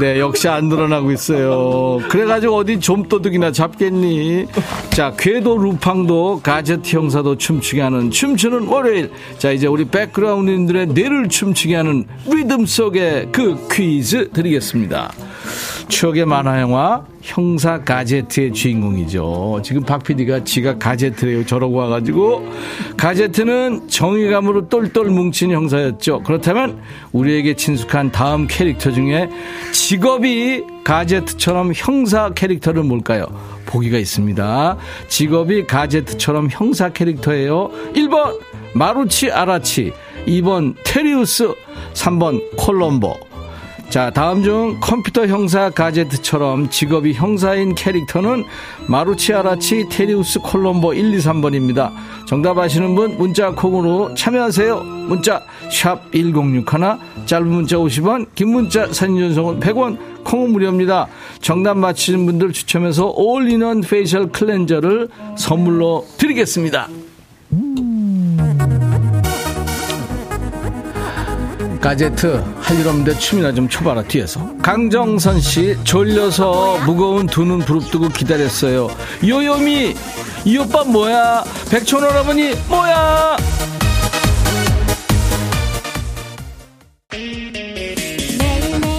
네, 역시 안 늘어나고 있어요. 그래가지고 어디 좀도둑이나 잡겠니? 자, 궤도 루팡도 가제트 형사도 춤추게 하는 춤추는 월요일. 자, 이제 우리 백그라운드님들의 뇌를 춤추게 하는 리듬 속의 그 퀴즈 드리겠습니다. 추억의 만화 영화 형사 가제트의 주인공이죠. 지금 박 PD가 지가 가제트래요. 저러고 와가지고 가제트는 정의감으로 똘똘 뭉친 형사였죠. 그렇다면 우리에게 친숙한 다음 캐릭터 중에 직업이 가제트처럼 형사 캐릭터는 뭘까요? 보기가 있습니다. 직업이 가제트처럼 형사 캐릭터예요. 1번 마루치 아라치 2번 테리우스 3번 콜롬보 자, 다음 중 컴퓨터 형사 가제트처럼 직업이 형사인 캐릭터는 마루치아라치 테리우스 콜롬보 1, 2, 3번입니다. 정답 아시는 분 문자 콩으로 참여하세요. 문자 샵 1061, 짧은 문자 50원, 긴 문자 사진 전송은 100원, 콩은 무료입니다. 정답 맞히는 분들 추첨해서 all-in-one facial cleanser를 선물로 드리겠습니다. 가제트 할 일 없는데 춤이나 좀 춰봐라 뒤에서. 강정선 씨 졸려서 무거운 두 눈 부릅뜨고 기다렸어요. 요요미 이 오빠 뭐야? 백촌 할아버니 뭐야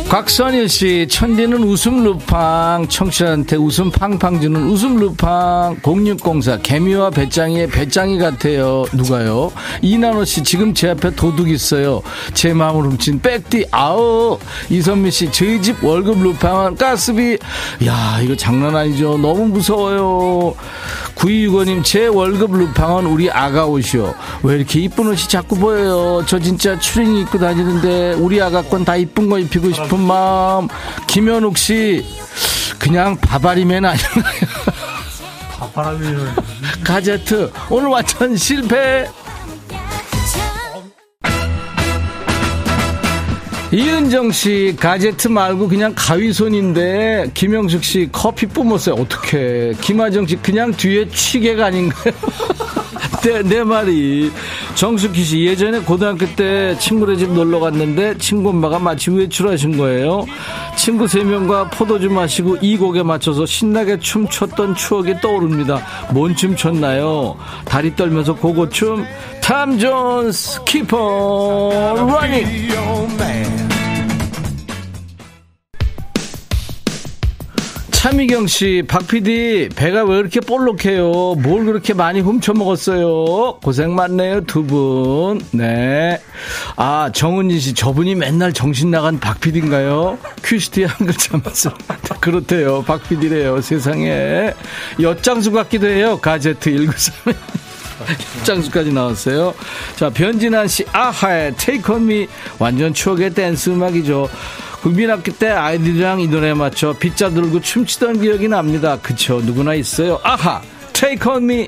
곽선일 씨, 천디는 웃음 루팡, 청취자한테 웃음 팡팡 주는 웃음 루팡, 0604, 개미와 배짱이의 배짱이 같아요. 누가요? 이나노 씨, 지금 제 앞에 도둑 있어요. 제 마음을 훔친 백띠, 아우. 이선미 씨, 저희 집 월급 루팡은 가스비. 야, 이거 장난 아니죠. 너무 무서워요. 9265님, 제 월급 루팡은 우리 아가 옷이요. 왜 이렇게 이쁜 옷이 자꾸 보여요? 저 진짜 추링이 입고 다니는데, 우리 아가 건 다 이쁜 거 입히고 싶은 마음. 김현욱 씨, 그냥 바바리맨 아닌가요? 바바리맨. 가제트, 오늘 완전 실패. 이은정 씨 가제트 말고 그냥 가위손인데 김영숙 씨 커피 뿜었어요. 어떻게? 김하정 씨 그냥 뒤에 취객 아닌가요? 그때 내 말이 정숙희 씨 예전에 고등학교 때 친구네 집 놀러 갔는데 친구 엄마가 마치 외출하신 거예요. 친구 세 명과 포도주 마시고 이 곡에 맞춰서 신나게 춤췄던 추억이 떠오릅니다. 뭔 춤 췄나요? 다리 떨면서 고고춤 탐 존스 Keep On Running 차미경 씨, 박 PD, 배가 왜 이렇게 볼록해요? 뭘 그렇게 많이 훔쳐 먹었어요? 고생 많네요, 두 분. 네. 아, 정은진 씨, 저분이 맨날 정신 나간 박 PD인가요? 큐시티 한 글자 맞서 그렇대요. 박 PD래요, 세상에. 엿장수 같기도 해요. 가제트 193. 엿장수까지 나왔어요. 자, 변진환 씨, 아하의 Take On. 완전 추억의 댄스 음악이죠. 국민학교 때 아이들이랑 이 노래에 맞춰 빗자 들고 춤추던 기억이 납니다. 그쵸? 누구나 있어요. 아하! Take on me!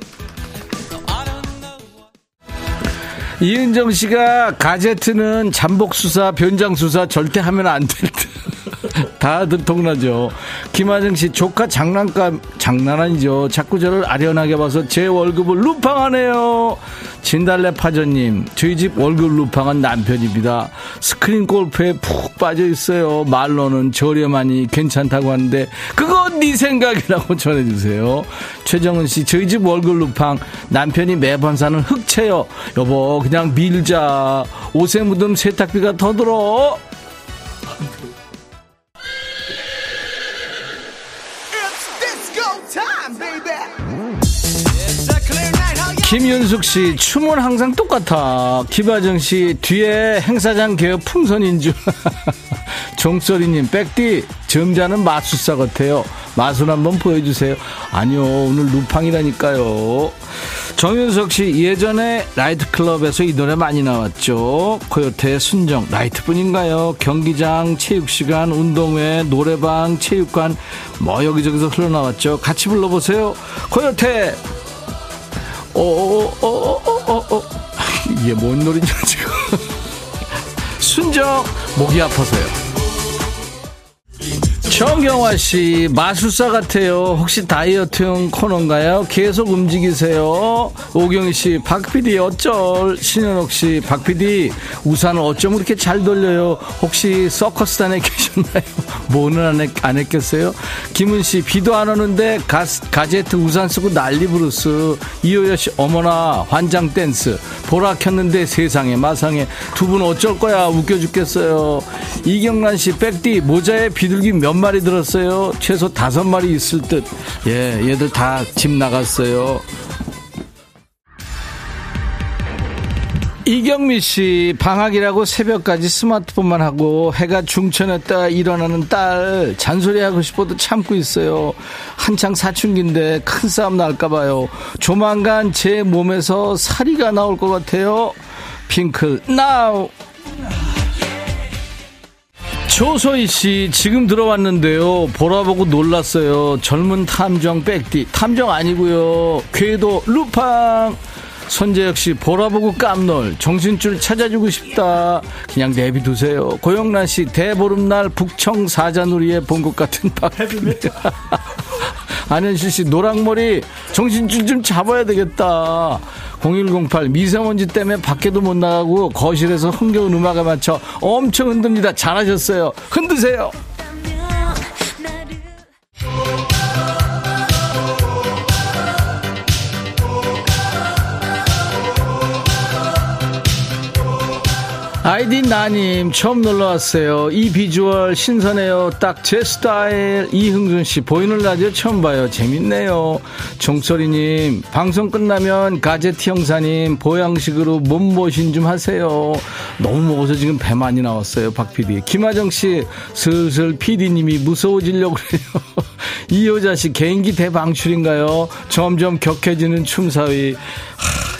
이은정 씨가 가제트는 잠복 수사, 변장 수사 절대 하면 안 될 듯. 다 들 통나죠. 김하정 씨, 조카 장난감, 장난 아니죠. 자꾸 저를 아련하게 봐서 제 월급을 루팡하네요. 진달래 파전님, 저희 집 월급 루팡은 남편입니다. 스크린 골프에 푹 빠져 있어요. 말로는 저렴하니 괜찮다고 하는데, 그건 네 생각이라고 전해주세요. 최정은 씨, 저희 집 월급 루팡, 남편이 매번 사는 흑채요. 여보, 그냥 밀자. 옷에 묻은 세탁비가 더 들어. 김윤숙 씨, 춤은 항상 똑같아. 김하정 씨, 뒤에 행사장 개업 풍선인 줄. 종소리님, 백디, 점자는 마술사 같아요. 마술 한번 보여주세요. 아니요, 오늘 루팡이라니까요. 정윤석 씨, 예전에 라이트클럽에서 이 노래 많이 나왔죠. 코요태 순정, 라이트뿐인가요? 경기장, 체육시간, 운동회, 노래방, 체육관, 뭐 여기저기서 흘러나왔죠. 같이 불러보세요. 코요태, 어어어어어어 이게 뭔 노래냐 지금. 순정 목이 아파서요 정경화 씨, 마술사 같아요. 혹시 다이어트용 코너인가요? 계속 움직이세요. 오경희 씨, 박 PD 어쩔. 신현옥 씨, 박 PD 우산을 어쩜 그렇게 잘 돌려요? 혹시 서커스단에 계셨나요? 뭐는 안, 했, 안 했겠어요? 김은 씨, 비도 안 오는데 가, 가제트 우산 쓰고 난리 부르스. 이호여 씨, 어머나, 환장 댄스. 보라 켰는데 세상에 마상에 두 분 어쩔 거야. 웃겨 죽겠어요. 이경란 씨, 백디 모자에 비둘기 몇마 마리 들었어요. 최소 다섯 마리 있을 듯. 예, 얘들 다 집 나갔어요. 이경미 씨, 방학이라고 새벽까지 스마트폰만 하고 해가 중천했다 일어나는 딸, 잔소리하고 싶어도 참고 있어요. 한창 사춘기인데 큰 싸움 날까봐요. 조만간 제 몸에서 사리가 나올 것 같아요. 핑클, 나우! 조소희 씨 지금 들어왔는데요. 보라보고 놀랐어요. 젊은 탐정 백디 탐정 아니고요. 궤도 루팡. 손재혁 씨 보라보고 깜놀 정신줄 찾아주고 싶다 그냥 내비두세요 고영란 씨 대보름날 북청 사자놀이에 본 것 같은 박입니다 안현실 씨 노랑머리 정신줄 좀 잡아야 되겠다 0108 미세먼지 때문에 밖에도 못 나가고 거실에서 흥겨운 음악에 맞춰 엄청 흔듭니다. 잘하셨어요. 흔드세요. 아이디 나님 처음 놀러 왔어요. 이 비주얼 신선해요. 딱 제 스타일. 이흥준 씨 보이는 라디오 처음 봐요. 재밌네요. 종소리님 방송 끝나면 가제티 형사님 보양식으로 몸보신 좀 하세요. 너무 먹어서 지금 배 많이 나왔어요. 박 PD. 김하정 씨 슬슬 PD님이 무서워지려고 그래요. 이 여자 씨 개인기 대방출인가요? 점점 격해지는 춤사위.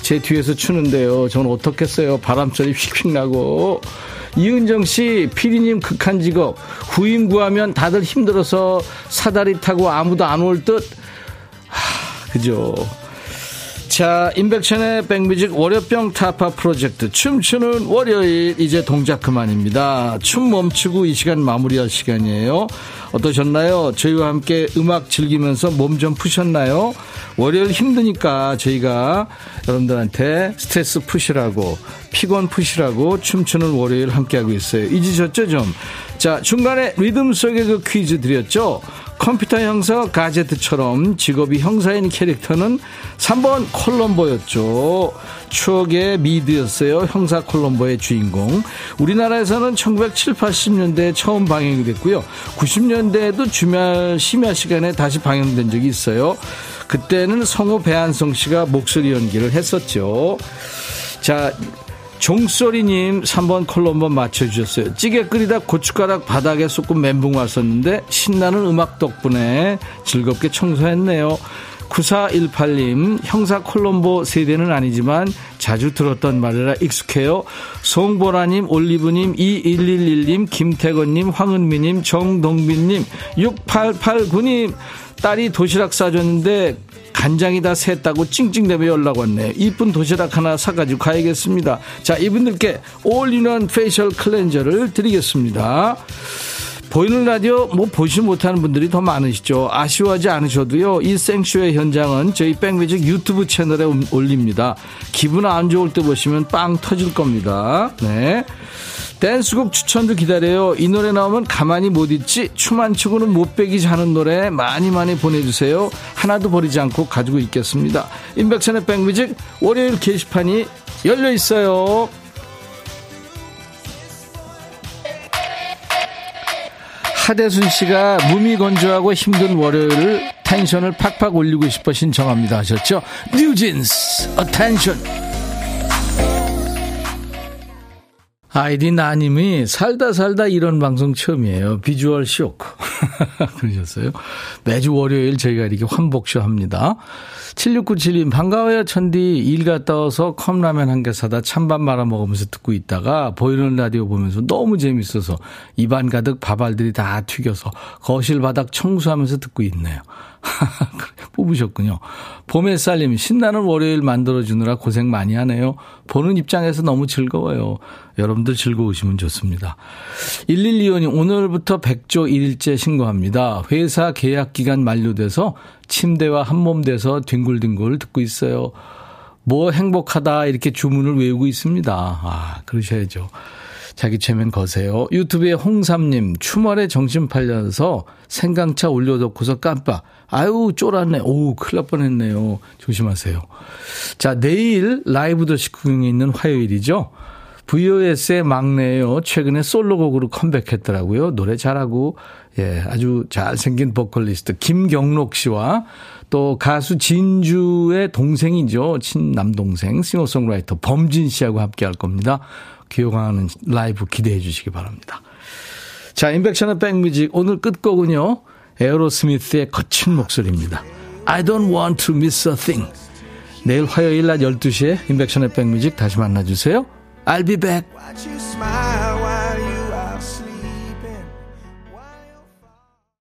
제 뒤에서 추는데요. 전 어떻겠어요. 바람소리 휙휙 나고. 이은정 씨, 피디님 극한 직업. 후임 구하면 다들 힘들어서 사다리 타고 아무도 안 올 듯. 하, 그죠. 자, 인백션의 백뮤직 월요병 타파 프로젝트 춤추는 월요일 이제 동작 그만입니다. 춤 멈추고 이 시간 마무리할 시간이에요. 어떠셨나요? 저희와 함께 음악 즐기면서 몸 좀 푸셨나요? 월요일 힘드니까 저희가 여러분들한테 스트레스 푸시라고 피곤 푸시라고 춤추는 월요일 함께하고 있어요. 잊으셨죠 좀? 자, 중간에 리듬 속의 그 퀴즈 드렸죠? 컴퓨터 형사 가제트처럼 직업이 형사인 캐릭터는 3번 콜럼보였죠. 추억의 미드였어요. 형사 콜럼보의 주인공. 우리나라에서는 1970, 80년대에 처음 방영이 됐고요. 90년대에도 주말 심야 시간에 다시 방영된 적이 있어요. 그때는 성우 배한성 씨가 목소리 연기를 했었죠. 자, 종소리님 3번 컬러 한번 맞춰주셨어요. 찌개 끓이다 고춧가락 바닥에 쏟고 멘붕 왔었는데 신나는 음악 덕분에 즐겁게 청소했네요. 9418님, 형사 콜롬보 세대는 아니지만 자주 들었던 말이라 익숙해요. 송보라님, 올리브님, 2111님, 김태건님, 황은미님, 정동빈님, 6889님, 딸이 도시락 싸줬는데 간장이 다 샜다고 찡찡대며 연락 왔네요. 이쁜 도시락 하나 사가지고 가야겠습니다. 자, 이분들께 all-in-one facial cleanser를 드리겠습니다. 보이는 라디오 뭐 보지 못하는 분들이 더 많으시죠. 아쉬워하지 않으셔도요. 이 생쇼의 현장은 저희 백뮤직 유튜브 채널에 올립니다. 기분 안 좋을 때 보시면 빵 터질 겁니다. 네. 댄스곡 추천도 기다려요. 이 노래 나오면 가만히 못 있지. 춤 안 추고는 못 빼기지 하는 노래 많이 많이 보내주세요. 하나도 버리지 않고 가지고 있겠습니다. 임백천의 백뮤직 월요일 게시판이 열려 있어요. 하대순 씨가 무미건조하고 힘든 월요일을 tension을 팍팍 올리고 싶어 신청합니다 하셨죠? 뉴진스, Attention. 아이디 나님이 살다 살다 이런 방송 처음이에요. Visual shock. 그러셨어요. 매주 월요일 저희가 이렇게 환복쇼 합니다. 7697님, 반가워요, 천디. 일 갔다 와서 컵라면 한 개 사다 찬밥 말아 먹으면서 듣고 있다가 보이는 라디오 보면서 너무 재밌어서 입안 가득 밥알들이 다 튀겨서 거실 바닥 청소하면서 듣고 있네요. 뽑으셨군요. 봄의 쌀님, 신나는 월요일 만들어주느라 고생 많이 하네요. 보는 입장에서 너무 즐거워요. 여러분들 즐거우시면 좋습니다. 1125님, 오늘부터 100조 1일째 신고합니다. 회사 계약 기간 만료돼서 침대와 한몸 돼서 뒹굴뒹굴 듣고 있어요. 뭐 행복하다 이렇게 주문을 외우고 있습니다. 아, 그러셔야죠. 자기 최면 거세요. 유튜브에 홍삼님, 추멀에 정신 팔려서 생강차 올려놓고서 깜빡. 아유, 쫄았네. 오, 큰일 날 뻔했네요. 조심하세요. 자, 내일 라이브 더시 구경에 있는 화요일이죠. VOS의 막내예요. 최근에 솔로곡으로 컴백했더라고요. 노래 잘하고 예, 아주 잘생긴 보컬리스트 김경록 씨와 또 가수 진주의 동생이죠. 친남동생 싱어송라이터 범진 씨하고 함께 할 겁니다. 기억하는 라이브 기대해 주시기 바랍니다. 자, 인백션의 백뮤직 오늘 끝곡은요. 에어로스미스의 거친 목소리입니다. I don't want to miss a thing. 내일 화요일 낮 12시에 인백션의 백뮤직 다시 만나주세요. I'll be back.